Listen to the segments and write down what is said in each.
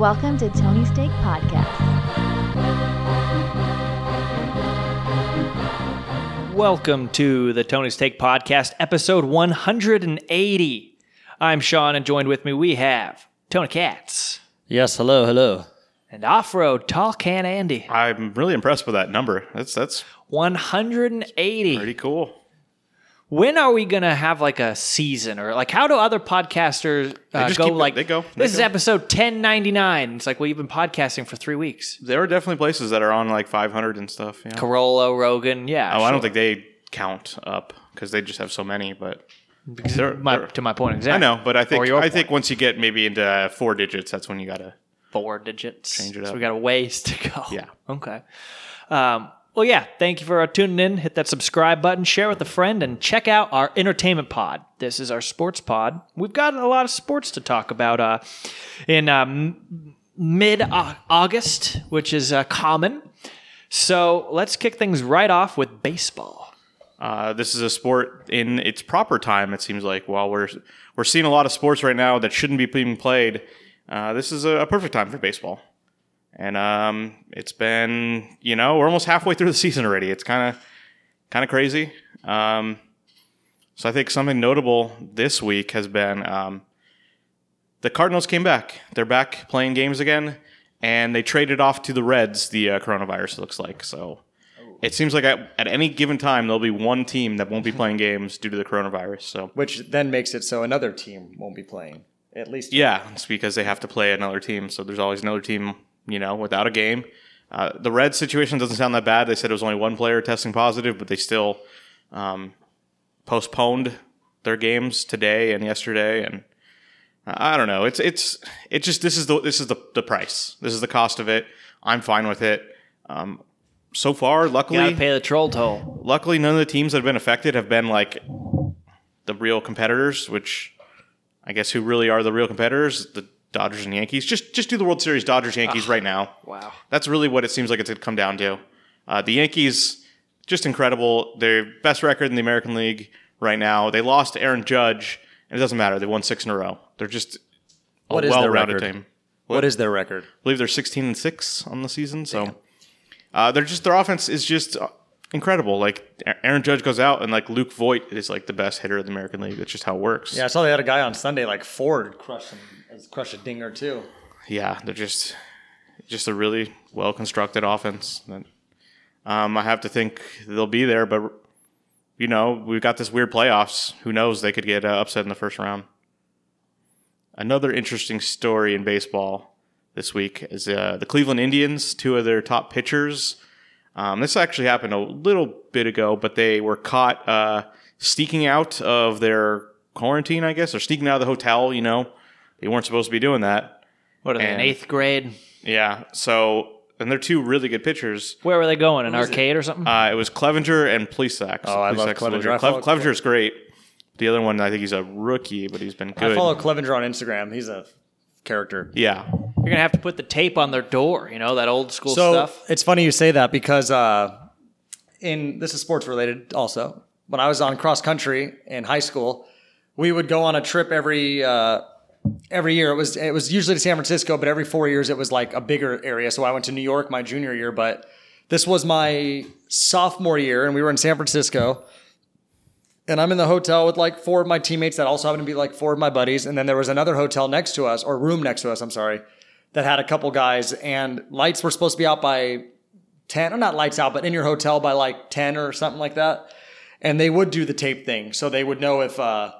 Welcome to Tony's Take Podcast. Welcome to the Tony's Take Podcast, episode 180. I'm Sean, and joined with me we have Tony Katz Yes, hello, hello. and off-road Tall Can Andy. I'm really impressed with that number. That's that's 180. pretty cool. When are we gonna have like a season, or like how do other podcasters uh, go? keep- like they go, they This is episode 1099. It's like well, you've been podcasting for three weeks. There are definitely places that are on like 500 and stuff. Yeah. Carolla, Rogan, yeah. Oh, I don't think they count up because they just have so many. But Because they're- my, they're- to my point exactly I know, but I think I point. think once you get maybe into four digits, that's when you gotta. four digits. Change it So up. we got a ways to go. Yeah. Okay. Um, well, yeah. Thank you for uh, tuning in. Hit that subscribe button, share with a friend, and check out our entertainment pod. This is our sports pod. We've got a lot of sports to talk about uh, in um, mid August, which is uh, common. So let's kick things right off with baseball. Uh, this is a sport in its proper time. It seems like while we're we're seeing a lot of sports right now that shouldn't be being played, uh, this is a, a perfect time for baseball. And um, it's been you know we're almost halfway through the season already. It's kind of kind of crazy. Um, so I think something notable this week has been um, the Cardinals came back. They're back playing games again, and they traded off to the Reds. The uh, coronavirus looks like so. It seems like at, at any given time there'll be one team that won't be playing games due to the coronavirus. So Which then makes it so another team won't be playing. At least yeah, it's because they have to play another team. So there's always another team, you know, without a game. Uh, the Reds situation doesn't sound that bad. They said it was only one player testing positive, but they still um, postponed their games today and yesterday. And I I don't know. It's it's it just this is the this is the the price. This is the cost of it. I'm fine with it. Um, so far, luckily, Gotta pay the troll toll. luckily none of the teams that have been affected have been like the real competitors which i guess who really are the real competitors the dodgers and yankees just just do the world series dodgers yankees right now Wow. that's really what it seems like it's going to come down to uh, the yankees just incredible their best record in the american league right now they lost to aaron judge and it doesn't matter they won six in a row they're just a What is their well-rounded record? team what is their record? I believe they're 16 and 6 on the season. So uh, they're just their offense is just uh, incredible. Like Aaron Judge goes out and like Luke Voit is like the best hitter of the American League. That's just how it works. Yeah, I saw they had a guy on Sunday like Ford crush crush a dinger too. Yeah, they're just just a really well constructed offense. Um, I have to think they'll be there, but you know we've got this weird playoffs. Who knows? They could get uh, upset in the first round. Another interesting story in baseball this week is uh, the Cleveland Indians. Two of their top pitchers. Um, this actually happened a little bit ago, but they were caught uh, sneaking out of their quarantine. I guess or sneaking out of the hotel. You know, they weren't supposed to be doing that. What are they in And- eighth grade? Yeah. So, and they're two really good pitchers. Where were they going? An arcade or something? Uh, it was Clevenger and Plesac. Oh, I love Clevenger. really I follow- Clevenger's great. The other one, I think he's a rookie, but he's been good. I follow Clevenger on Instagram. He's a character. yeah. You're gonna have to put the tape on their door. You know that old school So stuff. it's funny you say that because uh, in this is sports related also. When I was on cross country in high school, we would go on a trip every uh, every year. It was it was usually to San Francisco, but every four years it was like a bigger area. So I went to New York my junior year, but this was my sophomore year, and we were in San Francisco. And I'm in the hotel with like four of my teammates that also happen to be like four of my buddies. And then there was another hotel next to us, or room next to us, I'm sorry, that had a couple guys. And lights were supposed to be out by 10, or not lights out, but in your hotel by like 10 or something like that. And they would do the tape thing. So they would know if uh,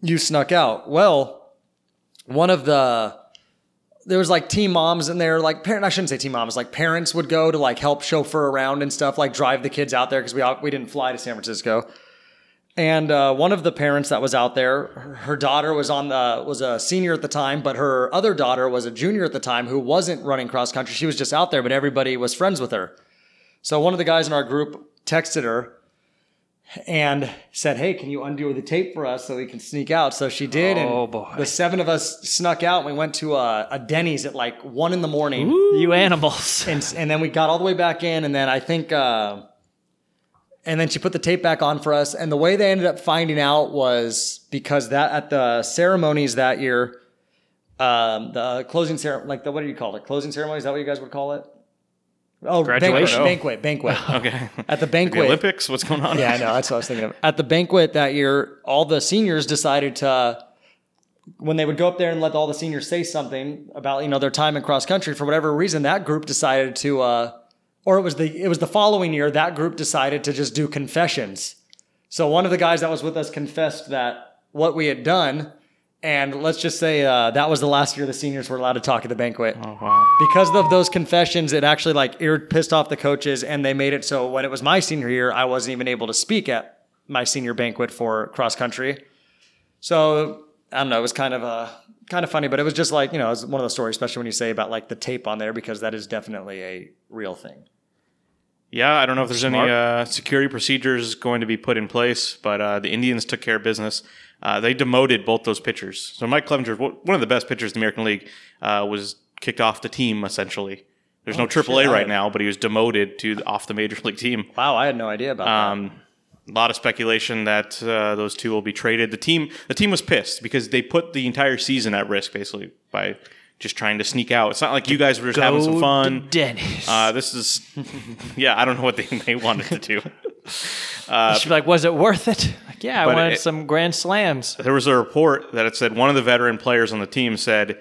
you snuck out. Well, one of the, there was like team moms in there, like parent. I shouldn't say team moms. Like parents would go to like help chauffeur around and stuff, like drive the kids out there because we all, we didn't fly to San Francisco. And uh, one of the parents that was out there, her, her daughter was on the was a senior at the time, but her other daughter was a junior at the time who wasn't running cross country. She was just out there, but everybody was friends with her. So one of the guys in our group texted her and said, "Hey, can you undo the tape for us so we can sneak out?" So she did, Oh, and boy. the seven of us snuck out. and We went to a, a Denny's at like one in the morning, You animals. and and then we got all the way back in, and then I think, uh, and then she put the tape back on for us. And the way they ended up finding out was because that at the ceremonies that year, um, the closing ceremony, like the what do you call it? Closing ceremony? Is that what you guys would call it? Oh, Graduation? banquet, banquet, banquet. Okay. At the the banquet, Olympics? What's going on? yeah, I know. That's what I was thinking of. At the banquet that year, all the seniors decided to, uh, when they would go up there and let all the seniors say something about you know their time in cross country, for whatever reason, that group decided to, uh, or it was the it was the following year that group decided to just do confessions. So one of the guys that was with us confessed that what we had done, and let's just say uh, that was the last year the seniors were allowed to talk at the banquet Oh, wow. because of those confessions, it actually like pissed off the coaches, and they made it so when it was my senior year, I wasn't even able to speak at my senior banquet for cross country. So I don't know. It was kind of uh, kind of funny, but it was just like you know, it was one of those stories, especially when you say about like the tape on there, because that is definitely a real thing. Yeah, I don't know if there's Smart. any uh, security procedures going to be put in place, but uh, the Indians took care of business. Uh, they demoted both those pitchers. So Mike Clevenger, one of the best pitchers in the American League, uh, was kicked off the team essentially. There's no AAA Oh, shit. right now, but he was demoted to the, off the major league team. Wow, I had no idea about Um, a lot of speculation that uh, those two will be traded. The team, the team was pissed because they put the entire season at risk basically by just trying to sneak out. It's not like you guys were just having some fun. Dennis. Uh, this is, yeah, I don't know what they, they wanted to do. Uh, She'd be like, was it worth it? Like, yeah, I wanted it- some grand slams. There was a report that it said one of the veteran players on the team said,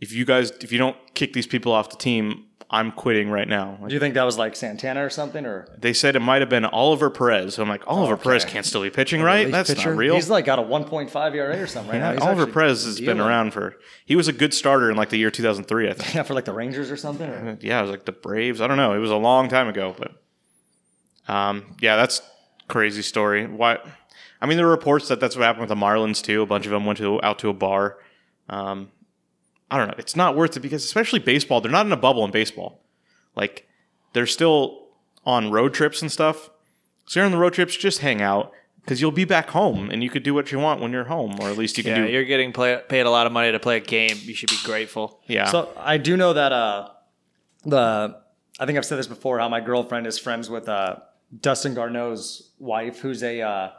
"If you guys, if you don't kick these people off the team, I'm quitting right now." that. Do you think that was like Santana or something, or They said it might have been Oliver Perez. So I'm like, Oliver Perez can't still be pitching, right? That's pitcher? not real. He's like got a 1.5 ERA or something right now. Yeah, He's Oliver Perez has been around for. He was a good starter in like the year 2003, I think. Yeah, for like the Rangers or something. Or? yeah, it was like the Braves. I don't know. It was a long time ago, but um, yeah, that's crazy story. Why? I mean, there were reports that that's what happened with the Marlins too. A bunch of them went to out to a bar. Um, I don't know. It's not worth it because especially baseball, they're not in a bubble in baseball. Like they're still on road trips and stuff. So you're on the road trips, just hang out because you'll be back home and you could do what you want when you're home, or at least you can Yeah, do. you're getting play, paid a lot of money to play a game. You should be grateful. Yeah. So I do know that uh, the I think I've said this before. How my girlfriend is friends with uh, Dustin Garneau's wife, who's a uh,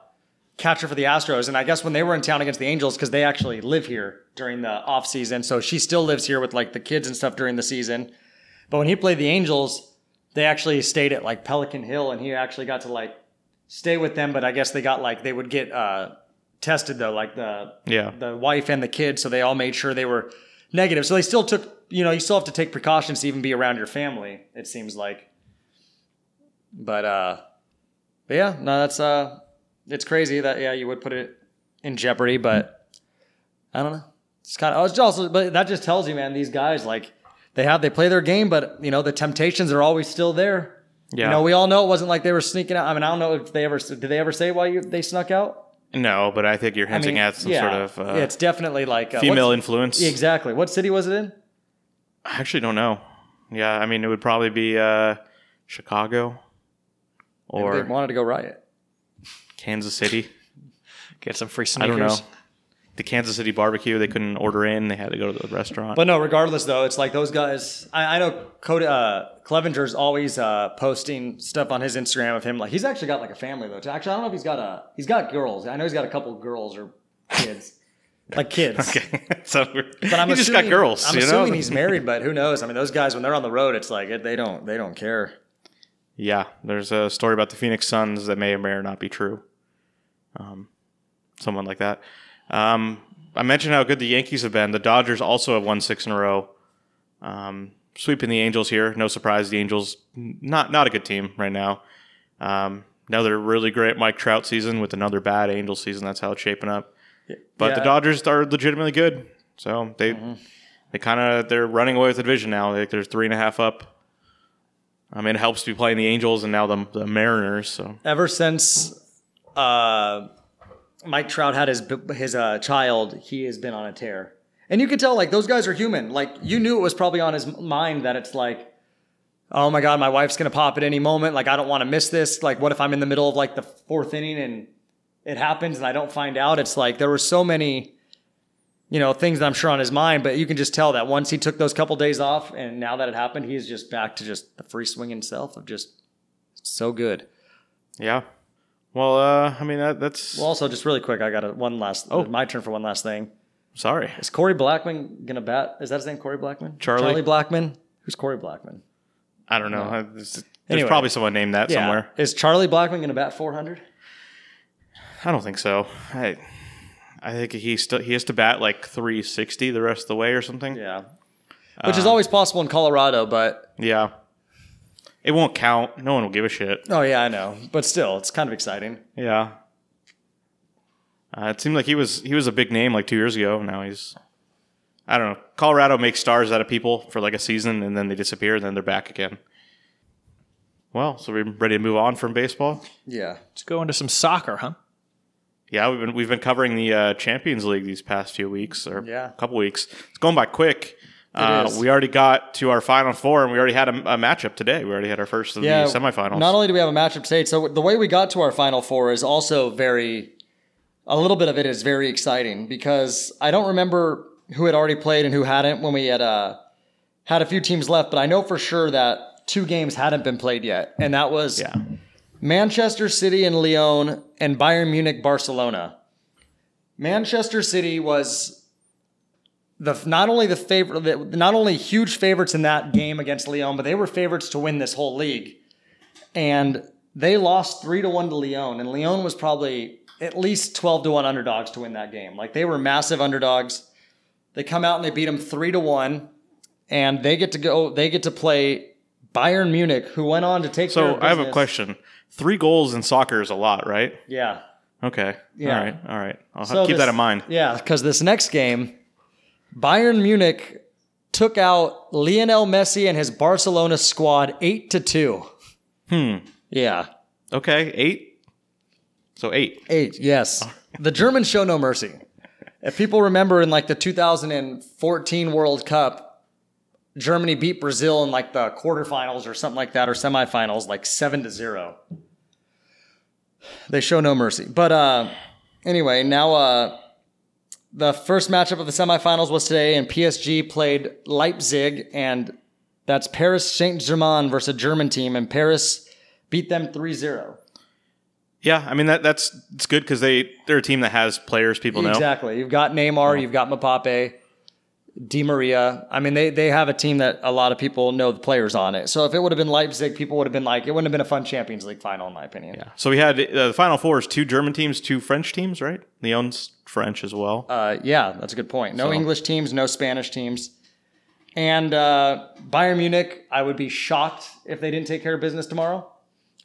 catcher for the Astros. And I guess when they were in town against the Angels, because they actually live here during the off season, so she still lives here with like the kids and stuff during the season. But when he played the Angels, they actually stayed at like Pelican Hill, and he actually got to like stay with them. But I guess they got like they would get uh, tested though, like the Yeah. the wife and the kids, so they all made sure they were negative. So they still took, you know, you still have to take precautions to even be around your family. It seems like, but uh, but yeah, no, that's uh, it's crazy that yeah, you would put it in jeopardy, but I don't know. It's kind of. I was also, but that just tells you, man, these guys like they have they play their game, but you know the temptations are always still there. Yeah. You know, we all know it wasn't like they were sneaking out. I mean, I don't know if they ever did they ever say why you they snuck out. no, but I think you're I hinting mean, at some yeah, sort of uh, yeah, it's definitely like uh, female influence. Exactly. What city was it in? I actually don't know. Yeah, I mean, it would probably be uh, Chicago they wanted to go riot. Kansas City. Get some free I sneakers. don't know. The Kansas City barbecue, they couldn't order in. They had to go to the restaurant. But no, regardless though, it's like those guys. I, I know Cody, uh, Clevenger's always uh, posting stuff on his Instagram of him. Like he's actually got like a family though. too. Actually, I don't know if he's got a. He's got girls. I know he's got a couple girls or kids, like kids. okay, so But I'm he just assuming, got girls. I'm you know? assuming he's married, but who knows? I mean, those guys when they're on the road, it's like they don't they don't care. Yeah, there's a story about the Phoenix Suns that may or may not be true. Um, someone like that. Um, I mentioned how good the Yankees have been. The Dodgers also have won six in a row. Um, sweeping the Angels here. No surprise, the Angels not not a good team right now. Um, another really great Mike Trout season with another bad Angels season. That's how it's shaping up. But the Yeah. Mm-hmm. Dodgers are legitimately good. So they they kind of they're running away with the division now. Like there's three and a half up. I mean, it helps to be playing the Angels and now the, the Mariners. So Ever since uh, Mike Trout had his his uh, child, he has been on a tear. And you could tell, like those guys are human. Like you knew it was probably on his mind that it's like, oh my god, my wife's gonna pop at any moment. Like I don't want to miss this. Like what if I'm in the middle of like the fourth inning and it happens and I don't find out? It's like there were so many, you know, things that I'm sure on his mind. But you can just tell that once he took those couple days off, and now that it happened, he's just back to just the free swinging self of just so good. yeah. Well, uh, I mean that that's Well, also just really quick, I got a, one last. Oh. my turn for one last thing. Sorry. Is Corey Blackman gonna bat? Is that his name? Corey Blackman. Charlie? Charlie Blackmon. Who's Corey Blackman? I don't know. I- There's, Anyway. probably someone named that somewhere. Is Charlie Blackmon gonna bat 400? I don't think so. I I think he still he has to bat like 360 the rest of the way or something. Yeah. Which is always possible in Colorado, but Yeah. It won't count. No one will give a shit. oh yeah, I know. But still, it's kind of exciting. Yeah. Uh, it seemed like he was he was a big name like two years ago. Now he's I don't know. Colorado makes stars out of people for like a season and then they disappear and then they're back again. Well, so we're ready to move on from baseball. Yeah. Let's go into some soccer, huh? Yeah, we've been we've been covering the uh, Champions League these past few weeks or Yeah. a couple weeks. It's going by quick. Uh, we already got to our final four, and we already had a, a matchup today. We already had our first of Yeah. the semifinals. Not only do we have a matchup today, so the way we got to our final four is also very. A little bit of it is very exciting because I don't remember who had already played and who hadn't when we had uh, had a few teams left, but I know for sure that two games hadn't been played yet, and that was yeah, Manchester City and Lyon and Bayern Munich Barcelona. Manchester City was the not only the favorite not only huge favorites in that game against Lyon, but they were favorites to win this whole league. And they lost 3 to 1 to Lyon and Lyon was probably at least 12 to 1 underdogs to win that game. Like they were massive underdogs. They come out and they beat them 3 to 1 and they get to go they get to play Bayern Munich who went on to take So I have a question. Three goals in soccer is a lot, right? Yeah. Okay. Yeah. All right. All right. I'll So keep this- that in mind. Yeah, because this next game, Bayern Munich took out Lionel Messi and his Barcelona squad eight to two. Hmm. Yeah, Okay. Eight. So eight. eight. Yes, the Germans show no mercy. If people remember in like the 2014 World Cup, Germany beat Brazil in like the quarterfinals or something like that, or semifinals, like seven to zero. They show no mercy. But uh, anyway, now uh, the first matchup of the semifinals was today, and PSG played Leipzig, and that's Paris Saint Germain versus a German team, and Paris beat them 3 0. Yeah. I mean that that's it's good because they they're a team that has players people know. Exactly. You've got Neymar, you've got Mbappe, Di Maria. I mean, they, they have a team that a lot of people know the players on it. So if it would have been Leipzig, people would have been like, it wouldn't have been a fun Champions League final, in my opinion. Yeah. So we had uh, the final four is two German teams, two French teams, right? Lyon's French as well. Uh, yeah, that's a good point. No So- English teams, no Spanish teams. And uh, Bayern Munich, I would be shocked if they didn't take care of business tomorrow.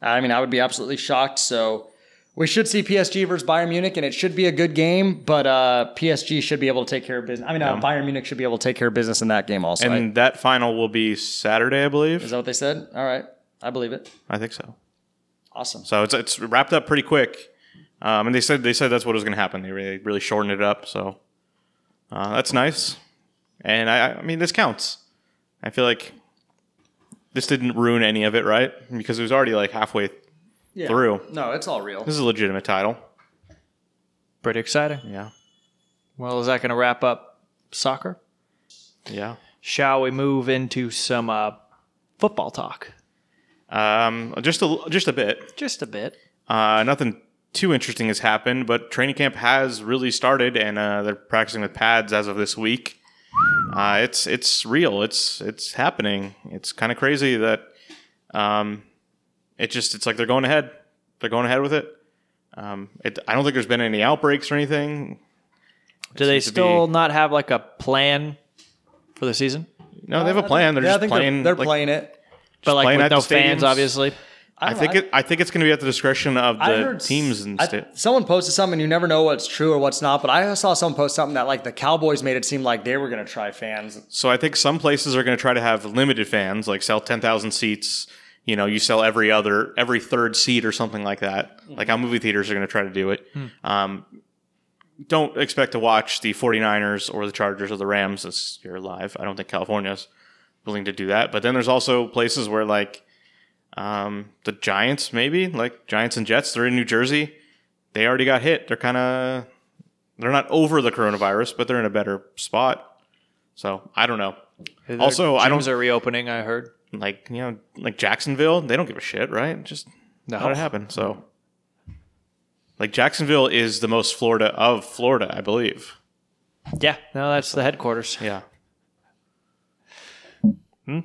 I mean, I would be absolutely shocked. So we should see PSG versus Bayern Munich, and it should be a good game. But uh, PSG should be able to take care of business. I mean, uh, Bayern Munich should be able to take care of business in that game also. and that final will be Saturday, I believe. Is that what they said? All right, I believe it. I think so. Awesome. So it's it's wrapped up pretty quick. Um, and they said they said that's what was going to happen. They really really shortened it up. So uh, that's nice. And I I mean this counts. I feel like this didn't ruin any of it, right? Because it was already like halfway Yeah. through. No, it's all real. This is a legitimate title. Pretty exciting. Yeah. Well, is that going to wrap up soccer? Yeah. Shall we move into some uh, football talk? Um, just a just a bit. Just a bit. Uh, nothing too interesting has happened, but training camp has really started, and uh, they're practicing with pads as of this week. Uh, it's it's real. It's it's happening. It's kind of crazy that um, it just it's like they're going ahead. They're going ahead with it. Um, it I don't think there's been any outbreaks or anything. Do they still be- not have like a plan for the season? No, they have a plan. They're yeah, I just think playing. they're, they're like- playing it. But like with no the fans, obviously. I don't think know. it. I think it's going to be at the discretion of the teams and I- sta- someone posted something. You never know what's true or what's not. But I saw someone post something that like the Cowboys made it seem like they were going to try fans. So I think some places are going to try to have limited fans, like sell ten thousand seats. You know, you sell every other, every third seat or something like that. Like how movie theaters are going to try to do it. Um, don't expect to watch the 49ers or the Chargers or the Rams this year live. I don't think California's willing to do that. But then there's also places where like um, the Giants, maybe like Giants and Jets, they're in New Jersey. They already got hit. They're kind of they're not over the coronavirus, but they're in a better spot. So I don't know. Also, I don't- are reopening. I heard. Like you know like Jacksonville, they don't give a shit, right? Just No. let it happen. So like Jacksonville is the most Florida of Florida, I believe. Yeah, no, that's the headquarters. Yeah. Hmm.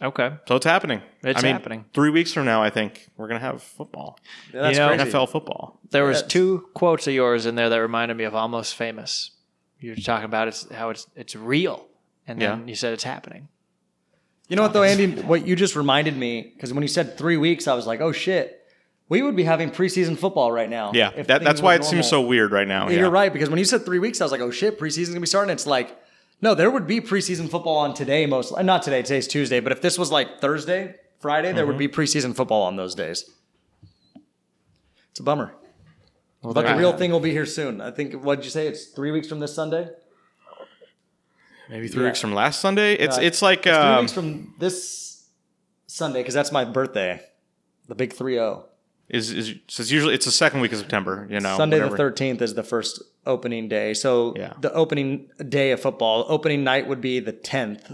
Okay. So it's happening. It's I mean, happening. Three weeks from now, I think we're gonna have football, Yeah, that's You know, crazy. NFL football. There was Yes. two quotes of yours in there that reminded me of Almost Famous. You were talking about it's how it's it's real, and then Yeah. you said it's happening. You know what though, Andy? What you just reminded me because when you said three weeks, I was like, oh shit, we would be having preseason football right now. Yeah, that, that's were why it seems so weird right now. You're right because when you said three weeks, I was like, oh shit, preseason's gonna be starting. It's like, no, there would be preseason football on today most. uh, Not today. Today's Tuesday, but if this was like Thursday, Friday, there would be Mm-hmm. preseason football on those days. It's a bummer. but the real thing will be here soon. I think. What did you say? It's three weeks from this Sunday. Maybe three Yeah. weeks from last Sunday. It's Uh, it's like It's three um, weeks from this Sunday because that's my birthday. The big three zero. is is so it's usually it's the second week of September. You know, Sunday whatever. the thirteenth is the first opening day. So Yeah. the opening day of football, opening night would be the tenth,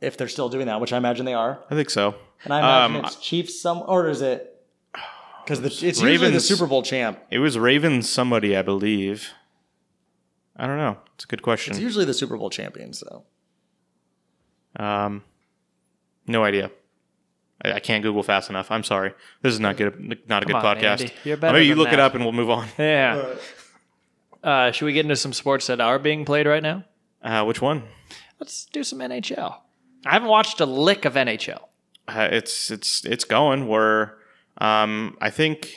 if they're still doing that, which I imagine they are. I think so. And I imagine Um, it's Chiefs some or is it? Because it's usually the Super Bowl champ. It was Ravens somebody, I believe. I don't know. It's a good question. It's usually the Super Bowl champions, though. Um, no idea. I, I can't Google fast enough. I'm sorry. This is not good. Not a good on, podcast. Andy. You're better Maybe you than look it up and we'll move on. Yeah. Uh, should we get into some sports that are being played right now? Uh, which one? Let's do some NHL. I haven't watched a lick of NHL. Uh, it's it's it's going. We're um, I think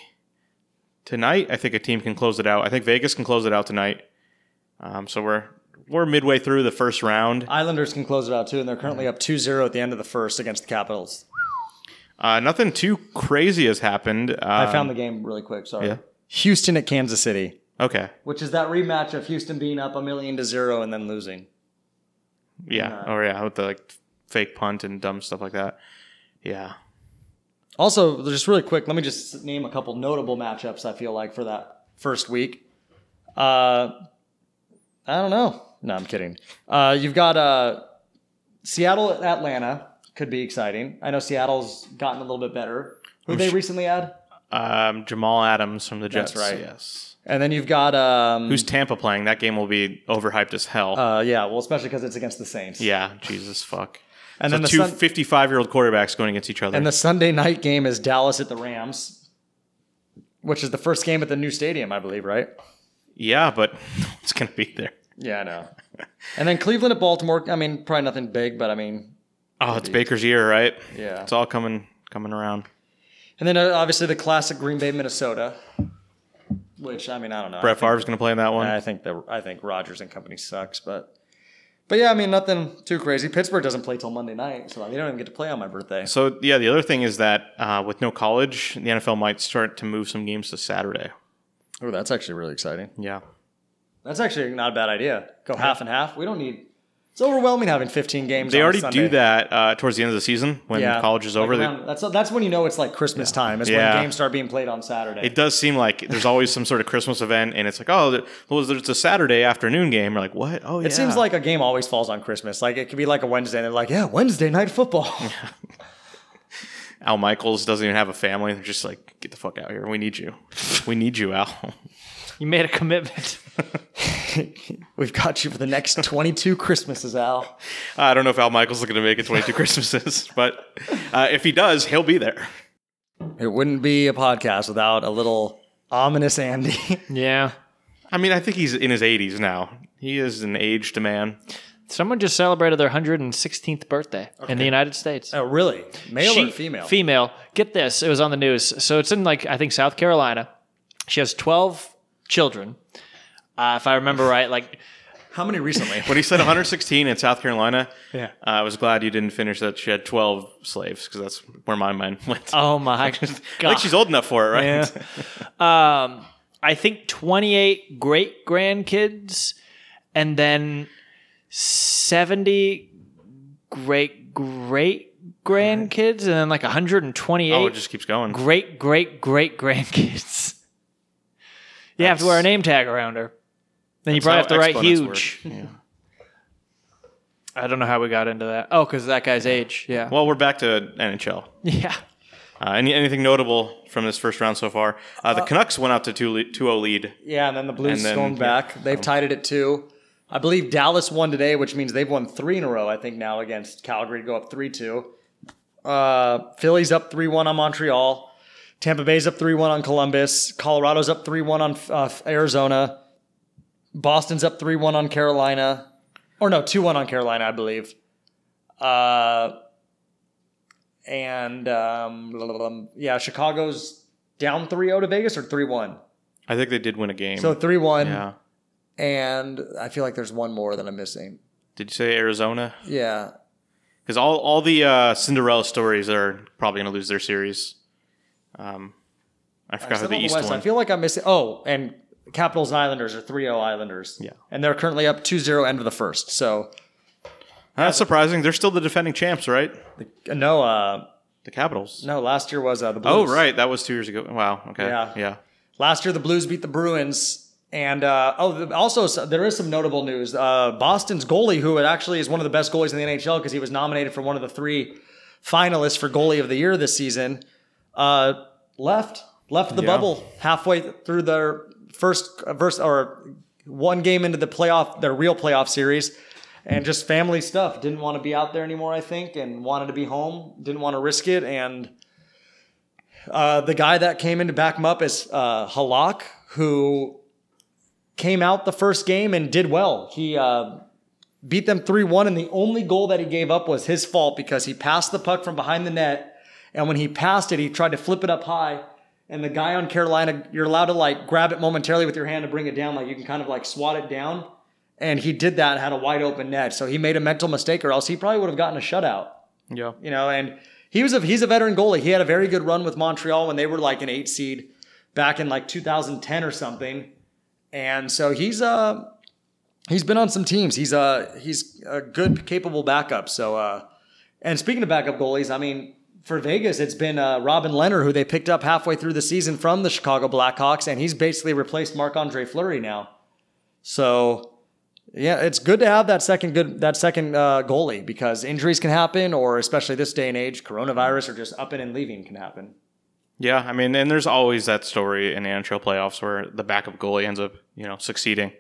tonight. I think a team can close it out. I think Vegas can close it out tonight. Um, so we're we're midway through the first round. Islanders can close it out too, and they're currently up 2-0 at the end of the first against the Capitals. Uh, nothing too crazy has happened. Um, I found the game really quick. Sorry. yeah. Houston at Kansas City, Okay. which is that rematch of Houston being up a million to zero and then losing. Yeah. Oh yeah. With the like fake punt and dumb stuff like that. Yeah. Also, just really quick, let me just name a couple notable matchups I feel like for that first week. Uh, I don't know. No, I'm kidding. Uh, you've got uh, Seattle at Atlanta. Could be exciting. I know Seattle's gotten a little bit better. Who they recently had? Um, Jamal Adams from the Jets. That's right. Yes. And then you've got um, Who's Tampa playing? That game will be overhyped as hell. uh, yeah, well, especially because it's against the Saints. yeah. Jesus fuck. And so then the two Sun- 55 year old quarterbacks going against each other. And the Sunday night game is Dallas at the Rams, which is the first game at the new stadium, I believe, right? Yeah, but it's gonna be there. Yeah, I know. and then Cleveland at Baltimore. I mean, probably nothing big, but I mean, Oh, it's Baker's year, right? Yeah. It's all coming coming around. and then uh, obviously the classic Green Bay, Minnesota, which I mean, I don't know. Brett Favre's gonna play in that one. I think the I think Rodgers and company sucks, but but yeah, I mean, nothing too crazy. Pittsburgh doesn't play till Monday night, so they don't even get to play on my birthday. so yeah, the other thing is that uh, with no college, the NFL might start to move some games to Saturday. Oh, that's actually really exciting. Yeah. That's actually not a bad idea. Go half and half. We don't need. It's overwhelming having 15 games. They already do that uh, towards the end of the season when Yeah. college is Like over. Around- that's that's when you know it's like Christmas time. Is Yeah. when games start being played on Saturday. it does seem like there's always some sort of Christmas event, and it's like, oh, there- well, there's a Saturday afternoon game. We're like, what? Oh, yeah. It seems like a game always falls on Christmas. Like it could be like a Wednesday, and they're like, "Yeah, Wednesday night football." Al Michaels doesn't even have a family. They're just like, get the fuck out here. We need you. We need you, Al. You made a commitment. We've got you for the next 22 Christmases, Al. I don't know if Al Michaels is going to make it 22 Christmases, but uh, if he does, he'll be there. It wouldn't be a podcast without a little ominous Andy. yeah. I mean, I think he's in his 80s now. He is an aged man. Someone just celebrated their 116th birthday in the United States. oh, really? Male She- or female? Female. Get this. It was on the news. So it's in like I think South Carolina. She has 12 children. Uh, if I remember right, like How many recently? When he said 116 in South Carolina, Yeah. uh, I was glad you didn't finish that she had 12 slaves because that's where my mind went. oh my I god. think she's old enough for it, right? Yeah. um, I think 28 great grandkids, and then 70 great great grandkids, and then like 128 Oh, it just keeps going. great great great grandkids. You have to wear a name tag around her. Then you probably have to write huge. Yeah. I don't know how we got into that. Oh, because that guy's age. Yeah. Well, we're back to NHL. yeah. Uh, any, anything notable from this first round so far? Uh, the Canucks went out to 2 2 0 lead. yeah, and then the Blues And then- going back. They've tied it at two. I believe Dallas won today, which means they've won three in a row. I think now against Calgary to go up three two. Uh, Philly's up three one on Montreal. Tampa Bay's up three one on Columbus. Colorado's up three one on uh, Arizona. Boston's up three one on Carolina, or no two one on Carolina, I believe. Uh, and um, yeah, Chicago's down 3-0 to Vegas or three one. I think they did win a game. So three one. yeah. And I feel like there's one more that I'm missing. Did you say Arizona? Yeah. Because all, all the uh, Cinderella stories are probably going to lose their series. Um, I forgot who the East West, one. I feel like I'm missing. Oh, and Capitals and Islanders are 3 0 Islanders. Yeah. And they're currently up 2 0 end of the first. So, That's surprising. They're still the defending champs, right? uh, no, uh, The Capitals. no, last year was uh, the Blues. Oh, right. That was two years ago. Wow. Okay. Yeah. Yeah. Last year, the Blues beat the Bruins. And uh, oh, also there is some notable news. Uh, Boston's goalie, who actually is one of the best goalies in the NHL because he was nominated for one of the three finalists for goalie of the year this season, uh, left left the Yeah. bubble halfway through their first verse or one game into the playoff, their real playoff series, and just family stuff. Didn't want to be out there anymore, I think, and wanted to be home. Didn't want to risk it, and uh, the guy that came in to back him up is uh, Halak, who came out the first game and did well. He uh, beat them 3 1, and the only goal that he gave up was his fault because he passed the puck from behind the net. And when he passed it, he tried to flip it up high. And the guy on Carolina, you're allowed to like grab it momentarily with your hand to bring it down. Like you can kind of like swat it down. And he did that, had a wide open net. So he made a mental mistake, or else he probably would have gotten a shutout Yeah. you know, and he was a he's a veteran goalie. He had a very good run with Montreal when they were like an eight seed back in like 2010 or something, and so he's uh he's been on some teams. He's uh he's a good capable backup. So uh, and speaking of backup goalies, I mean. For Vegas, it's been uh, Robin Lehner, who they picked up halfway through the season from the Chicago Blackhawks, and he's basically replaced Marc Andre Fleury now. So yeah, it's good to have that second good that second uh, goalie because injuries can happen, or especially this day and age, coronavirus or just up and leaving can happen. Yeah. I mean, and there's always that story in the NHL playoffs where the backup goalie ends up, you know, succeeding.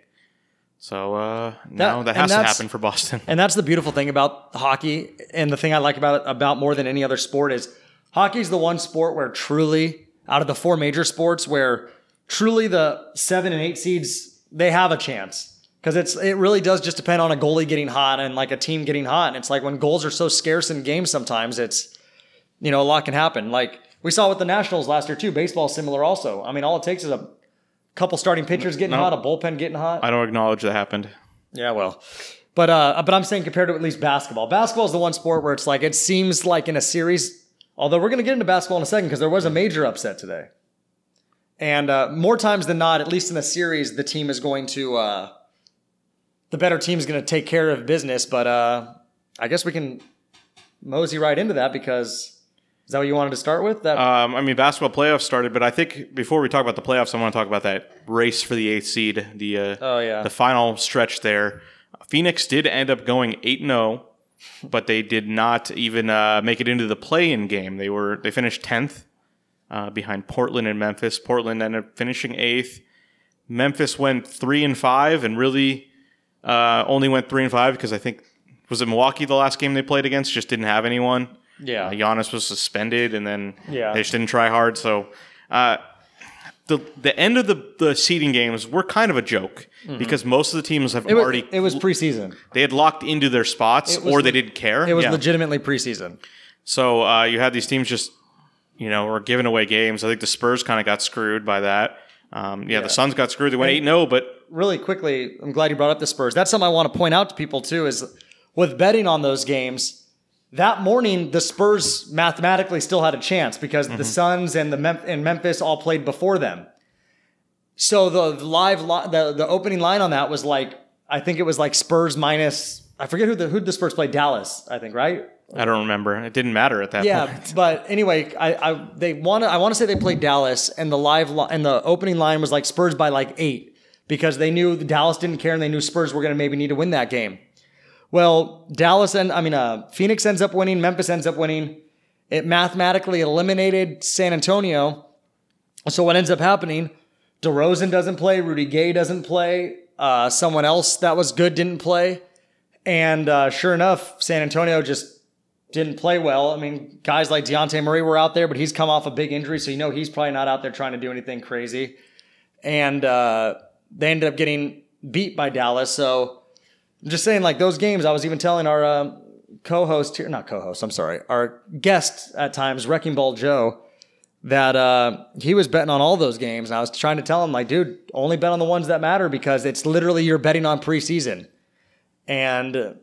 So uh, now that and has to happen for Boston. And that's the beautiful thing about hockey, and the thing I like about it about more than any other sport is hockey's the one sport where truly, out of the four major sports, where truly the seven and eight seeds they have a chance because it's it really does just depend on a goalie getting hot and like a team getting hot. And it's like when goals are so scarce in games, sometimes it's you know a lot can happen. Like we saw with the Nationals last year too. Baseball similar also. I mean, all it takes is a couple starting pitchers getting No. hot, a bullpen getting hot. I don't acknowledge that happened. Yeah, well, but uh, but I'm saying compared to at least basketball, basketball is the one sport where it's like it seems like in a series. Although we're going to get into basketball in a second because there was a major upset today, and uh, more times than not, at least in a series, the team is going to uh, the better team is going to take care of business. But uh, I guess we can mosey right into that because is that what you wanted to start with? That Um, I mean, basketball playoffs started, but I think before we talk about the playoffs, I want to talk about that race for the eighth seed. The uh, Oh, yeah. the final stretch there. Phoenix did end up going eight and zero, but they did not even uh, make it into the play-in game. They were they finished tenth uh, behind Portland and Memphis. Portland ended up finishing eighth. Memphis went three and five, and really uh, only went three and five because I think was it Milwaukee the last game they played against just didn't have anyone. Yeah. Uh, Giannis was suspended, and then Yeah. they just didn't try hard. So, uh, the the end of the the seeding games were kind of a joke because most of the teams have Mm-hmm. it was, already it was preseason. they had locked into their spots was or they didn't care. It was Yeah. legitimately preseason. So uh, you had these teams just you know were giving away games. I think the Spurs kind of got screwed by that. Um, yeah, the Suns got screwed. They went eight 0 but really quickly, I'm glad you brought up the Spurs. That's something I want to point out to people too is with betting on those games, that morning the Spurs mathematically still had a chance because the mm-hmm. Suns and the Mem- and Memphis all played before them. So the live li- the the opening line on that was like I think it was like Spurs minus I forget who the who the Spurs played Dallas I think right I don't remember. It didn't matter at that point. yeah, point. but anyway, I, I they want to I want to say they played Dallas, and the live li- and the opening line was like Spurs by like eight because they knew the Dallas didn't care and they knew Spurs were going to maybe need to win that game. Well, Dallas and I mean uh, Phoenix ends up winning, Memphis ends up winning. It mathematically eliminated San Antonio. So what ends up happening? DeRozan doesn't play, Rudy Gay doesn't play, Uh, someone else that was good didn't play. And uh, sure enough, San Antonio just didn't play well. I mean, guys like Dejounte Murray were out there, but he's come off a big injury, so you know he's probably not out there trying to do anything crazy. And uh, they ended up getting beat by Dallas. So I'm just saying, like those games, I was even telling our uh, co-host here, not co-host, I'm sorry, our guest at times, Wrecking Ball Joe, that uh, he was betting on all those games. And I was trying to tell him, like, dude, only bet on the ones that matter because it's literally you're betting on preseason. And,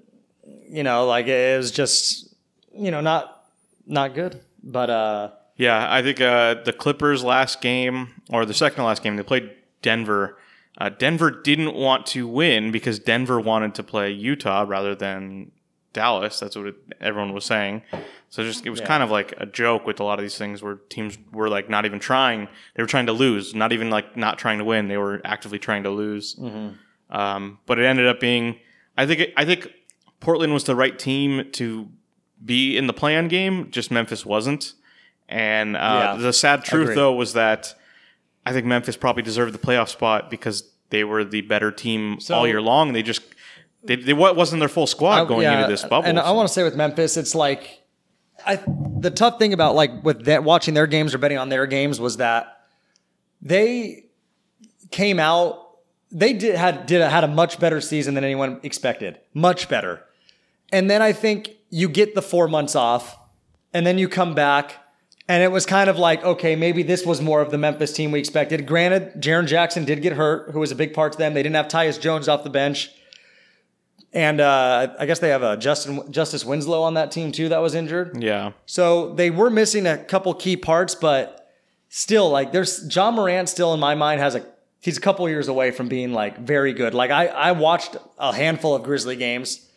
you know, like it was just, you know, not not good. But uh, Yeah, I think uh, the Clippers last game or the second last game they played Denver. Uh, Denver didn't want to win because Denver wanted to play Utah rather than Dallas. That's what it, everyone was saying. So just it was kind of like a joke with a lot of these things where teams were like not even trying. They were trying to lose, not even like not trying to win. They were actively trying to lose. Um, but it ended up being. I think. It, I think Portland was the right team to be in the play-on game. Just Memphis wasn't. And uh, Yeah. the sad truth, though, was that I think Memphis probably deserved the playoff spot because they were the better team all year long. They just they, they what wasn't their full squad going yeah, into this bubble. And I want to say with Memphis, it's like I the tough thing about like with that watching their games or betting on their games was that they came out they did had did had a much better season than anyone expected. Much better. And then I think you get the 4 months off and then you come back and it was kind of like, okay, maybe this was more of the Memphis team we expected. Granted, Jaren Jackson did get hurt, who was a big part to them. They didn't have Tyus Jones off the bench. And uh, I guess they have a Justin Justice Winslow on that team too that was injured. yeah, So they were missing a couple key parts, but still, like there's Ja Morant still in my mind has a he's a couple years away from being like very good. Like I I watched a handful of Grizzly games.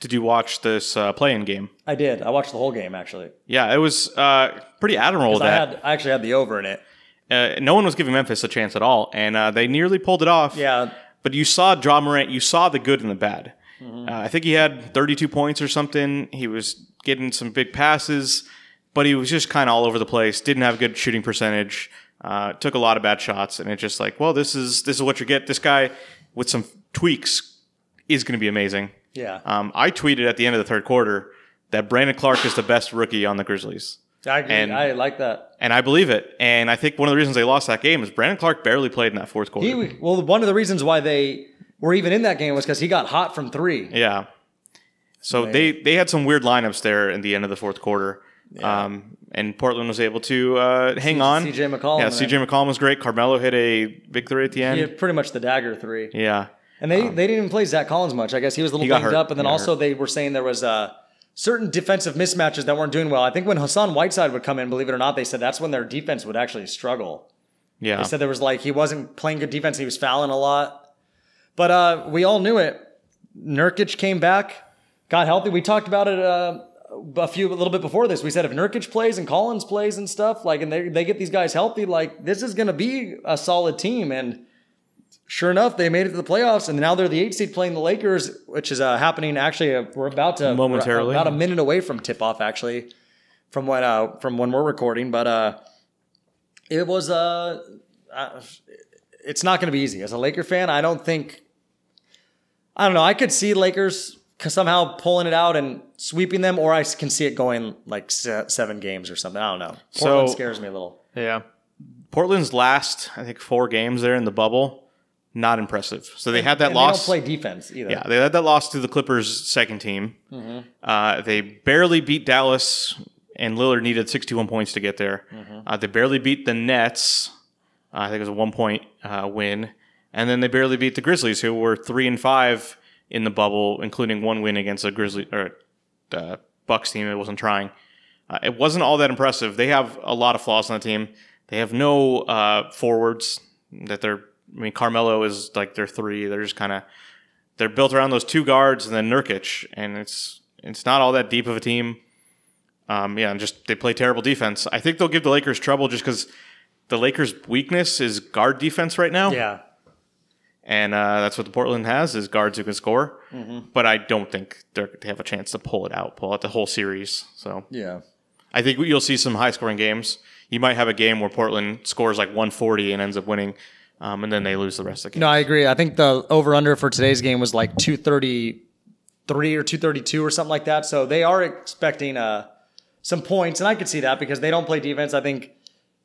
Did you watch this uh, play-in game? I did. I watched the whole game actually. Yeah, it was uh, pretty admirable I had I actually had the over in it. uh, no one was giving Memphis a chance at all, and uh, they nearly pulled it off. Yeah. But you saw Ja Morant. You saw the good and the bad. Mm-hmm. Uh, I think he had 32 points or something. He was getting some big passes, but he was just kind of all over the place. Didn't have a good shooting percentage. Uh, took a lot of bad shots, and it's just like, well, this is this is what you get. This guy with some tweaks is going to be amazing. Yeah. Um, I tweeted at the end of the third quarter that Brandon Clarke is the best rookie on the Grizzlies. I agree. and- I like that. And I believe it. And I think one of the reasons they lost that game is Brandon Clarke barely played in that fourth quarter. He well one of the reasons why they were even in that game was because he got hot from three. Yeah. So they they had some weird lineups there in the end of the fourth quarter. Um, and Portland was able to uh, hang on. CJ McCollum, Yeah. CJ McCollum was great. Carmelo hit a big three at the end. He end. had pretty much the dagger three. Yeah. And they, they didn't even play Zach Collins much. I guess he was a little banged hurt. up. And then also they were saying there was uh, certain defensive mismatches that weren't doing well. I think when Hassan Whiteside would come in, believe it or not, they said that's when their defense would actually struggle. Yeah. They said there was like he wasn't playing good defense. He was fouling a lot. But uh, we all knew it. Nurkic came back, got healthy. We talked about it uh, a few a little bit before this. We said if Nurkic plays and Collins plays and stuff, like and they they get these guys healthy, like this is going to be a solid team. And sure enough, they made it to the playoffs, and now they're the eight seed playing the Lakers, which is uh, happening. Actually, uh, we're about to Momentarily. about a minute away from tip off. Actually, from when uh, from when we're recording, but uh, it was uh, uh it's not going to be easy. As a Laker fan, I don't think I don't know. I could see Lakers somehow pulling it out and sweeping them, or I can see it going like seven games or something. I don't know. Portland So- scares me a little. Yeah. Portland's last, I think, four games there in the bubble, not impressive. So they had that And loss. They don't play defense either. Yeah, they had that loss to the Clippers' second team. Mm-hmm. Uh, they barely beat Dallas, and Lillard needed 61 points to get there. Mm-hmm. Uh, they barely beat the Nets. Uh, I think it was a one point uh, win, and then they barely beat the Grizzlies, who were three and five in the bubble, including one win against a Grizzly or uh, Bucks team that wasn't trying. Uh, it wasn't all that impressive. They have a lot of flaws on the team. They have no uh, forwards that they're. I mean, Carmelo is like their three. They're just kind of they're built around those two guards and then Nurkic, and it's it's not all that deep of a team. Um, yeah, and just they play terrible defense. I think they'll give the Lakers trouble just because the Lakers' weakness is guard defense right now, Yeah. and uh, that's what the Portland has is guards who can score. But I don't think they're, they have a chance to pull it out, pull out the whole series. So Yeah. I think you'll see some high scoring games. You might have a game where Portland scores like 140 and ends up winning um, and then they lose the rest of the game. No, I agree. I think the over under for today's game was like 233 or 232 or something like that. So they are expecting uh, some points, and I could see that because they don't play defense. I think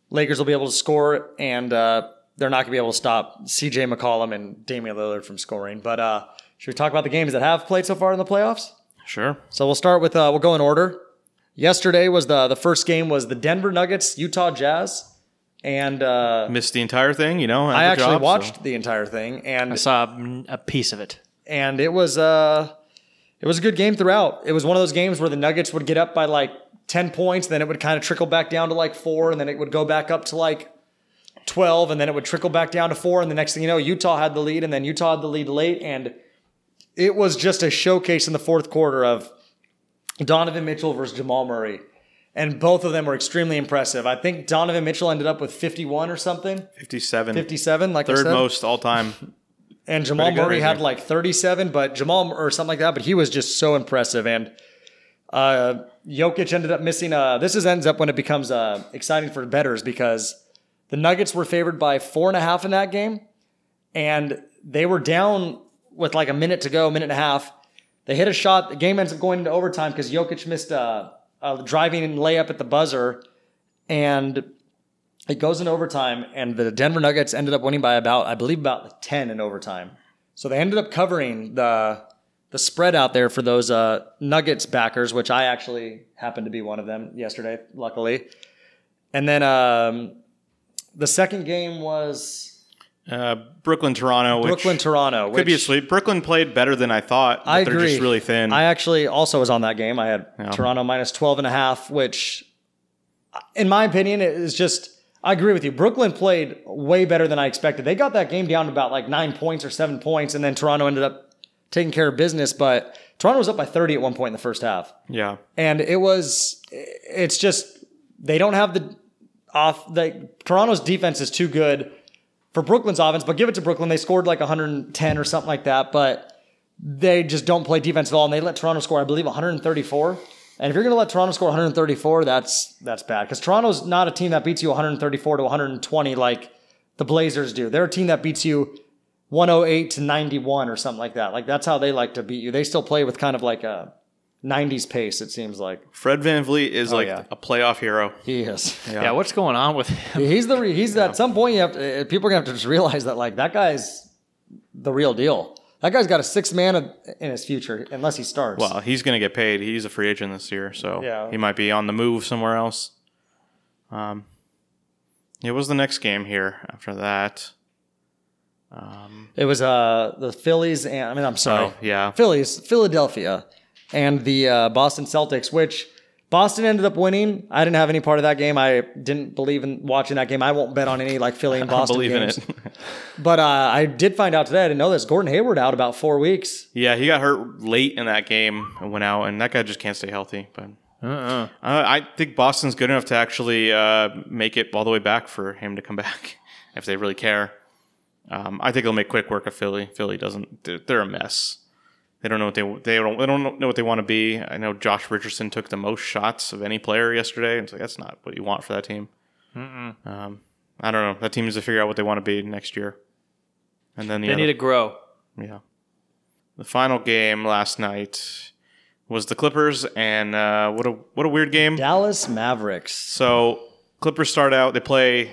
Lakers will be able to score, and uh, they're not going to be able to stop CJ McCollum and Damian Lillard from scoring. But uh, should we talk about the games that have played so far in the playoffs? Sure. So we'll start with uh, we'll go in order. Yesterday was the the first game was the Denver Nuggets Utah Jazz, and uh, Missed the entire thing, you know. I actually watched the entire thing, and I saw a piece of it. and it was uh it was a good game throughout. It was one of those games where the Nuggets would get up by like 10 points, then it would kind of trickle back down to like 4 and then it would go back up to like 12 and then it would trickle back down to 4 and the next thing you know Utah had the lead and then Utah had the lead late and it was just a showcase in the fourth quarter of Donovan Mitchell versus Jamal Murray. And both of them were extremely impressive. I think Donovan Mitchell ended up with 51 or something, 57. 57 like I Third most all time. And Jamal Murray had like 37, but Jamal or something like that. But he was just so impressive. And uh, Jokic ended up missing. Uh, this is ends up when it becomes uh, exciting for betters because the Nuggets were favored by four and a half in that game, and they were down with like a minute to go, a minute and a half. They hit a shot. The game ends up going into overtime because Jokic missed a, a driving and layup at the buzzer, and it goes in overtime. And the Denver Nuggets ended up winning by about, I believe, about ten in overtime. So they ended up covering the the spread out there for those uh, Nuggets backers, which I actually happened to be one of them yesterday, luckily. And then um, the second game was Uh, Brooklyn, Toronto. Which Brooklyn, Toronto. Could be a sweep. Brooklyn played better than I thought. But I they're agree. just really thin. I actually also was on that game. I had Yeah. Toronto minus 12 and a half, which in my opinion is just I agree with you. Brooklyn played way better than I expected. They got that game down to about like 9 points or 7 points and then Toronto ended up taking care of business, but Toronto was up by 30 at one point in the first half. yeah. And it was it's just they don't have the off the Toronto's defense is too good for Brooklyn's offense, but give it to Brooklyn. They scored like 110 or something like that, but they just don't play defense at all. And they let Toronto score, I believe, 134. And if you're going to let Toronto score 134, that's that's bad because Toronto's not a team that beats you 134 to 120 like the Blazers do. They're a team that beats you 108 to 91 or something like that. Like that's how they like to beat you. They still play with kind of like a 90s pace. It seems like Fred VanVleet is like yeah. a playoff hero. he is. Yeah, what's going on with him? He's the re- he's at some point you have to, uh, people are gonna have to just realize that like that guy's the real deal. That guy's got a sixth man in his future unless he starts. Well, he's going to get paid. He's a free agent this year, so Yeah. he might be on the move somewhere else. Um, it was the next game here after that. Um, it was uh the Phillies and I mean I'm sorry, Oh, yeah. Phillies, Philadelphia, and the uh, Boston Celtics, which Boston ended up winning. I didn't have any part of that game. I didn't believe in watching that game. I won't bet on any like Philly and I Boston believe games. in it. But uh, I did find out today. I didn't know this. Gordon Hayward out about four weeks. yeah, he got hurt late in that game and went out, and that guy just can't stay healthy. But Uh-uh. uh, I think Boston's good enough to actually uh, make it all the way back for him to come back if they really care. Um, I think they'll make quick work of Philly. Philly doesn't. They're, they're a mess. They don't know what they they don't they don't know what they want to be. I know Josh Richardson took the most shots of any player yesterday. It's like that's not what you want for that team. Um, I don't know. That team needs to figure out what they want to be next year. And then the They other, need to grow. yeah. The final game last night was the Clippers, and uh, what a what a weird game. Dallas Mavericks. So Clippers start out. They play.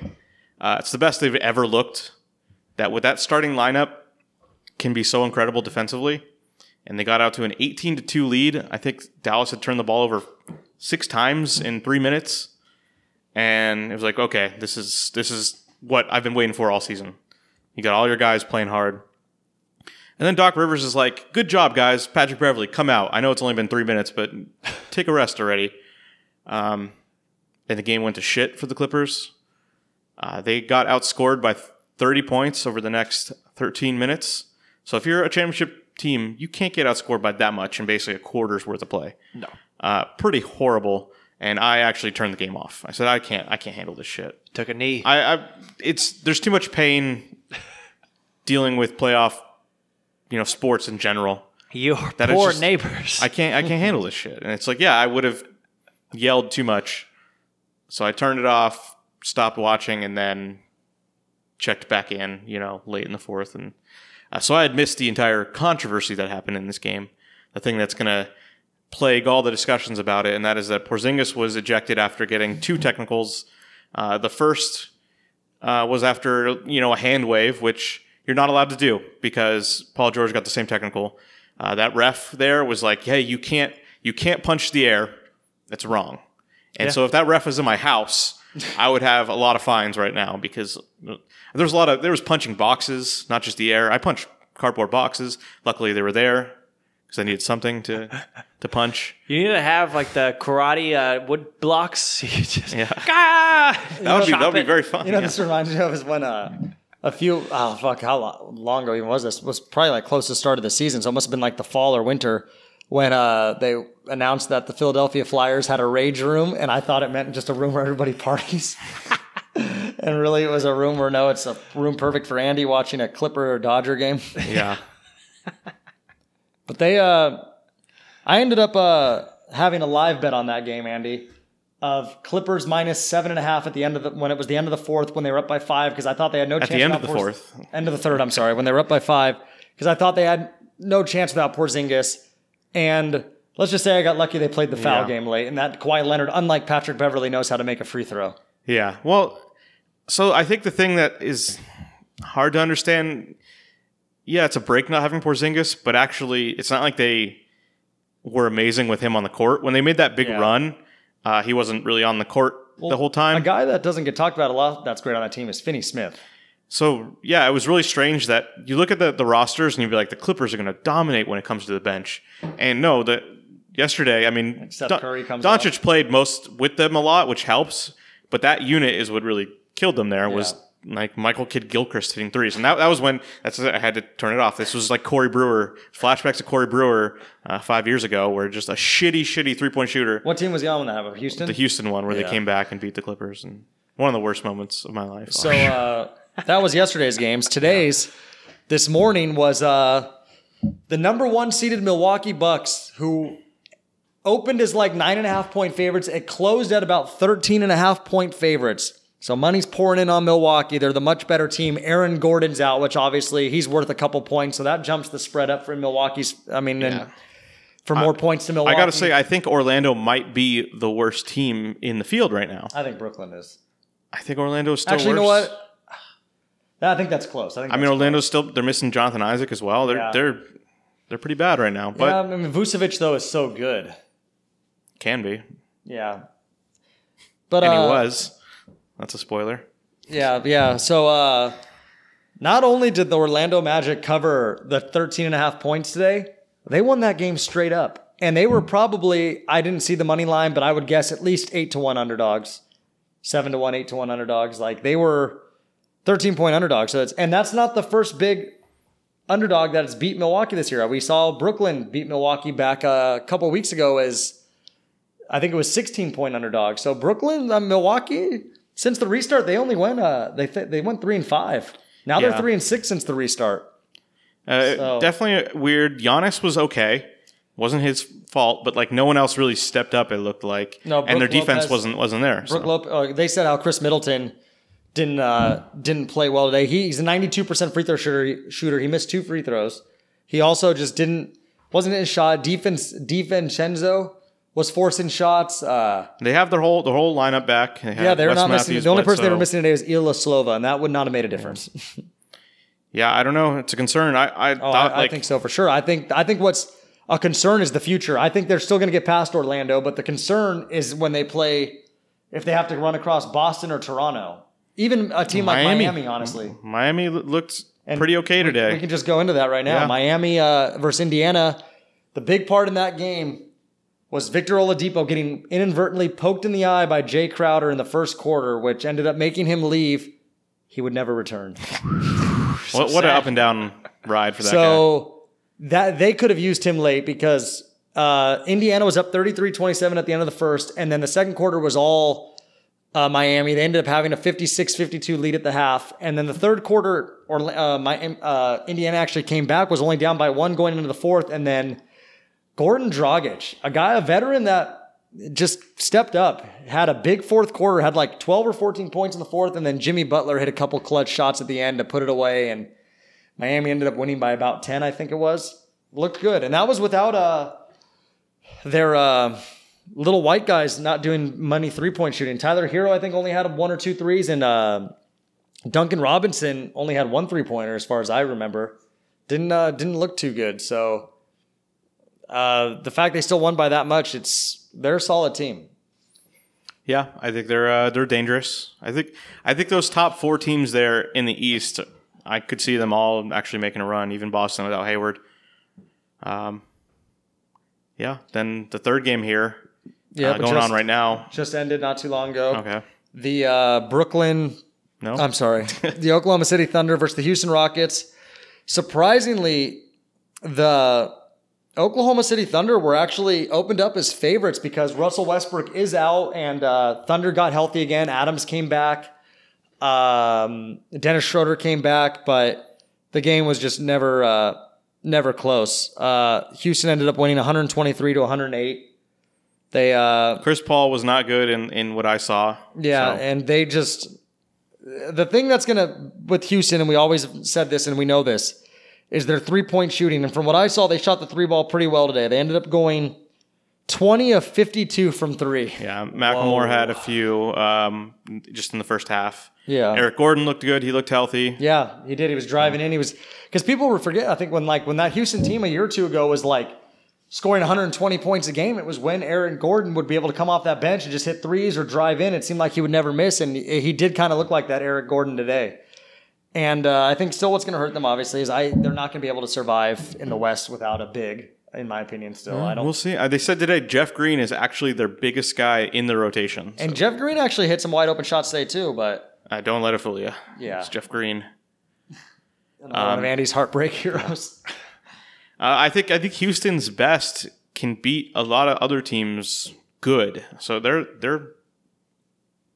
Uh, it's the best they've ever looked. That with that starting lineup can be so incredible defensively, and they got out to an 18 to two lead. I think Dallas had turned the ball over six times in three minutes, and it was like, okay, this is this is what I've been waiting for all season. You got all your guys playing hard. And then Doc Rivers is like, "Good job, guys. Patrick Beverley, come out. I know it's only been three minutes, but take a rest already." Um, and the game went to shit for the Clippers. Uh, they got outscored by 30 points over the next 13 minutes. So if you're a championship team, you can't get outscored by that much in basically a quarter's worth of play. No. Uh, pretty horrible. And I actually turned the game off. I said, I can't, I can't handle this shit. Took a knee. I, I it's there's too much pain dealing with playoff, you know, sports in general. Your That poor just- neighbors. I can't I can't handle this shit. And it's like, yeah, I would have yelled too much. So I turned it off, stopped watching, and then checked back in, you know, late in the fourth, and uh, so I had missed the entire controversy that happened in this game. The thing that's going to plague all the discussions about it, and that is that Porzingis was ejected after getting two technicals. Uh, the first uh, was after you know a hand wave, which you're not allowed to do because Paul George got the same technical. Uh, that ref there was like, "Hey, you can't you can't punch the air. That's wrong." And so if that ref was in my house, I would have a lot of fines right now because there was a lot of there was punching boxes, not just the air. I punched cardboard boxes. Luckily, they were there because I needed something to to punch. You need to have like the karate uh, wood blocks. You just, Yeah. Ah! That would be that would be very fun. You know, yeah. this reminds me of is when uh, a few oh fuck how long, long ago even was this? It was probably like close to the start of the season, so it must have been like the fall or winter when uh, they announced that the Philadelphia Flyers had a rage room, and I thought it meant just a room where everybody parties. And really, it was a room where no, it's a room perfect for Andy watching a Clipper or Dodger game. yeah. But they, uh, I ended up uh, having a live bet on that game, Andy, of Clippers minus seven and a half at the end of the when it was the end of the fourth when they were up by five because I thought they had no chance. At the end of the Porz- fourth. end of the third. I'm sorry, when they were up by five because I thought they had no chance without Porzingis, and let's just say I got lucky they played the foul Yeah. game late, and that Kawhi Leonard, unlike Patrick Beverley, knows how to make a free throw. Yeah. Well, so I think the thing that is hard to understand, yeah, it's a break not having Porzingis, but actually, it's not like they were amazing with him on the court. When they made that big Yeah. run, uh, he wasn't really on the court the whole time. A guy that doesn't get talked about a lot that's great on that team is Finney Smith. So yeah, it was really strange that you look at the, the rosters and you'd be like, the Clippers are going to dominate when it comes to the bench. And no, that yesterday, I mean, Steph Don- Curry comes Doncic played most with them a lot, which helps. But that unit is what really killed them. There was like Michael Kidd Gilchrist hitting threes, and that, that was when that's I had to turn it off. This was like Corey Brewer flashbacks to Corey Brewer uh, five years ago, where just a shitty, shitty three point shooter. What team was he on when that happened? Houston. The Houston one where Yeah. they came back and beat the Clippers, and one of the worst moments of my life. So uh, that was yesterday's games. Today's, this morning was uh, the number one seeded Milwaukee Bucks, who opened as like nine and a half point favorites. It closed at about 13 and a half point favorites. So money's pouring in on Milwaukee. They're the much better team. Aaron Gordon's out, which obviously he's worth a couple points. So that jumps the spread up for Milwaukee's. I mean, and for more points to Milwaukee. I got to say, I think Orlando might be the worst team in the field right now. I think Brooklyn is. I think Orlando is still Actually, you know what? I think that's close. I think. I mean, Orlando's still they're missing Jonathan Isaac as well. They're Yeah. they're they're pretty bad right now, but yeah, I mean, Vucevic though is so good. can be. Yeah. But And uh, he was. That's a spoiler. Yeah, yeah. So uh not only did the Orlando Magic cover the 13 and a half points today, they won that game straight up. And they were probably I didn't see the money line, but I would guess at least 8 to 1 underdogs. 7 to 1, 8 to 1 underdogs. Like they were 13 point underdogs. So it's and that's not the first big underdog that's beat Milwaukee this year. We saw Brooklyn beat Milwaukee back a couple weeks ago as I think it was 16 point underdog. So Brooklyn, uh, Milwaukee, since the restart, they only went uh they th- they went three and five. Now they're three and six since the restart. Uh, So- Definitely weird. Giannis was okay. Wasn't his fault, but like no one else really stepped up. It looked like, No, and their defense Lopez- wasn't wasn't there. so. Uh, they said how Khris Middleton didn't uh, didn't play well today. He, he's a 92% free throw shooter. Shooter. He missed two free throws. He also just didn't wasn't in shot. Defense Divincenzo was forcing shots. Uh, They have their whole their whole lineup back. They yeah, they're Wes not missing. The only person they were missing today was Ilyasova, and that would not have made a difference. Yeah, I don't know. It's a concern. I I Oh, thought I, like I think so for sure. I think I think what's a concern is the future. I think they're still going to get past Orlando, but the concern is when they play if they have to run across Boston or Toronto. Even a team like Miami. Miami, honestly. Miami looked And pretty okay today. We can just go into that right now. Yeah. Miami uh, versus Indiana. The big part in that game was Victor Oladipo getting inadvertently poked in the eye by Jae Crowder in the first quarter, which ended up making him leave. He would never return. what what an up and down ride for that guy. So that they could have used him late because uh, Indiana was up 33-27 at the end of the first, and then the second quarter was all uh, Miami. They ended up having a 56-52 lead at the half, and then the third quarter, or uh, my, uh, Indiana actually came back, was only down by one going into the fourth, and then Goran Dragic, a guy, a veteran that just stepped up. Had a big fourth quarter, had like 12 or 14 points in the fourth, and then Jimmy Butler hit a couple clutch shots at the end to put it away. And Miami ended up winning by about 10, I think it was. Looked good. And that was without uh, their uh, little white guys not doing money three point shooting. Tyler Herro, I think, only had one or two threes, and uh, Duncan Robinson only had one three pointer, as far as I remember. Didn't uh, didn't look too good. So uh, the fact they still won by that much, it's they're a solid team. Yeah, I think they're uh, they're dangerous. I think I think those top four teams there in the East, I could see them all actually making a run. Even Boston without Hayward. Um, yeah. Then the third game here, Yeah, uh, going just- on right now. Just ended not too long ago. Okay. The uh, Brooklyn No. I'm sorry. the Oklahoma City Thunder versus the Houston Rockets. Surprisingly, the Oklahoma City Thunder were actually opened up as favorites because Russell Westbrook is out and uh, Thunder got healthy again. Adams came back. Um, Dennis Schroeder came back, but the game was just never uh, never close. Uh, Houston ended up winning 123 to 108. They uh, Chris Paul was not good in, in what I saw. yeah, So, and they just the thing that's gonna with Houston, and we always said this, and we know this, is their three point shooting. And from what I saw, they shot the three ball pretty well today. They ended up going twenty of fifty two from three. yeah, McLemore had a few um, just in the first half. Yeah. Eric Gordon looked good. He looked healthy. Yeah, he did. He was driving in. He was because people were forget. I think when like when that Houston team a year or two ago was like scoring 120 points a game, it was when Aaron Gordon would be able to come off that bench and just hit threes or drive in. It seemed like he would never miss, and he did kind of look like that Eric Gordon today. And uh, I think still what's going to hurt them obviously is I they're not going to be able to survive in the West without a big, in my opinion. Still, I don't. We'll see. Uh, they said today Jeff Green is actually their biggest guy in the rotation. So, and Jeff Green actually hit some wide open shots today too, but uh, don't let it fool you. Yeah. It's Jeff Green. one Um, of Andy's heartbreak heroes. Uh, I think I think Houston's best can beat a lot of other teams good. So they're they're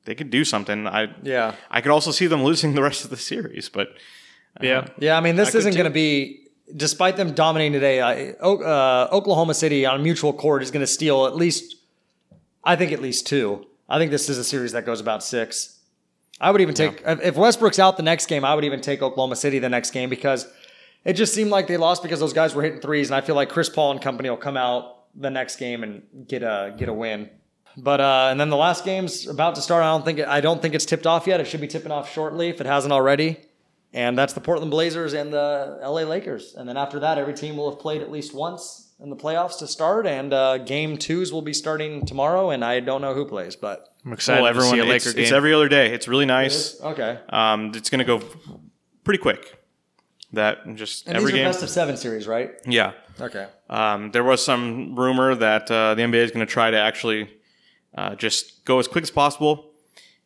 they could do something. I yeah. I could also see them losing the rest of the series, but Yeah. Yeah, I mean, this I isn't going to be, despite them dominating today, I, uh, Oklahoma City on a mutual court is going to steal at least, I think at least two. I think this is a series that goes about six. I would even take, if if Westbrook's out the next game, I would even take Oklahoma City the next game because it just seemed like they lost because those guys were hitting threes. And I feel like Chris Paul and company will come out the next game and get a, get a win. But uh, and then the last game's about to start. I don't think it, I don't think it's tipped off yet. It should be tipping off shortly if it hasn't already. And that's the Portland Blazers and the LA Lakers. And then after that, every team will have played at least once in the playoffs to start. And uh, game twos will be starting tomorrow. And I don't know who plays, but I'm excited well, to see everyone a it's, Laker it's game. every other day. It's really nice. okay. Um, it's going to go pretty quick. That just And every these are game. best of seven series, right? yeah. Okay. Um, there was some rumor that uh, the NBA is going to try to actually uh, just go as quick as possible.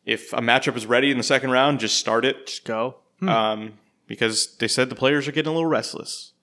If a matchup is ready in the second round, just start it. Just go. Um, because they said the players are getting a little restless.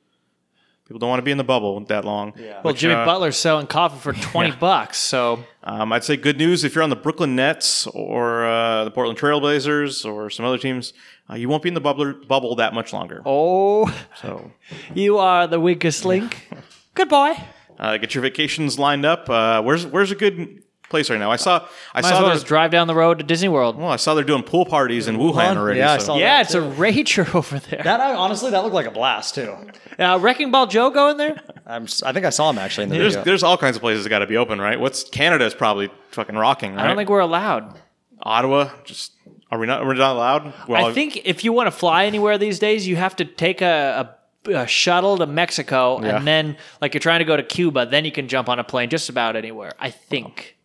People don't want to be in the bubble that long. Yeah. Well, Which, Jimmy uh, Butler's selling coffee for 20 bucks, so Um, I'd say good news if you're on the Brooklyn Nets or uh, the Portland Trailblazers or some other teams. Uh, you won't be in the bubble, bubble that much longer. oh, So you are the weakest link. Goodbye. uh, get your vacations lined up. Uh, where's where's a good place right now? I saw I Might as saw well just drive down the road to Disney World. well, I saw they're doing pool parties in Wuhan already. Yeah, I so- saw Yeah, that it's a too. rager over there. That I, honestly, that looked like a blast too. Uh, Wrecking Ball Joe going there? I'm, s- I think I saw him actually in the There's, video. there's all kinds of places that got to be open, right? What's Canada's probably fucking rocking, right? I don't think we're allowed. Ottawa. Just are we not? We're not allowed. Well, I think if you want to fly anywhere these days, you have to take a, a, a shuttle to Mexico, Yeah. and then like you're trying to go to Cuba, then you can jump on a plane just about anywhere. I think.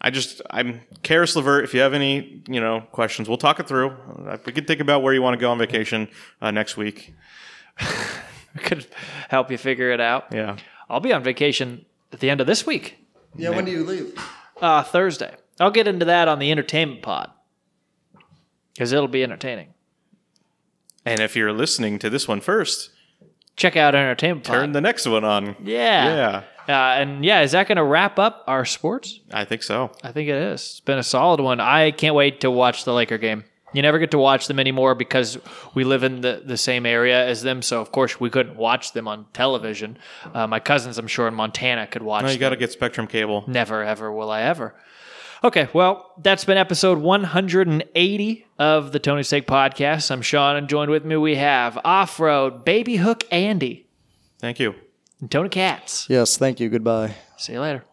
I just I'm Caris LeVert. If you have any you know questions, we'll talk it through. Uh, We can think about where you want to go on vacation uh, next week. We could help you figure it out. Yeah. I'll be on vacation at the end of this week, yeah, when do you leave? uh, Thursday. I'll get into that on the entertainment pod because it'll be entertaining. And if you're listening to this one first, Check out entertainment pod. turn the next one on. Yeah, yeah, Uh, and yeah, is that going to wrap up our sports? I think so. I think it is. It's been a solid one. I can't wait to watch the Laker game. You never get to watch them anymore because we live in the, the same area as them. So, of course, we couldn't watch them on television. Uh, my cousins, I'm sure, in Montana could watch No, you got to get Spectrum Cable. Never, ever will I ever. Okay, well, that's been episode 180 of the Tony's Take Podcast. I'm Sean, and joined with me we have Off Road Baby Hook Andy Thank you. Tony Katz. Yes, thank you. Goodbye. See you later.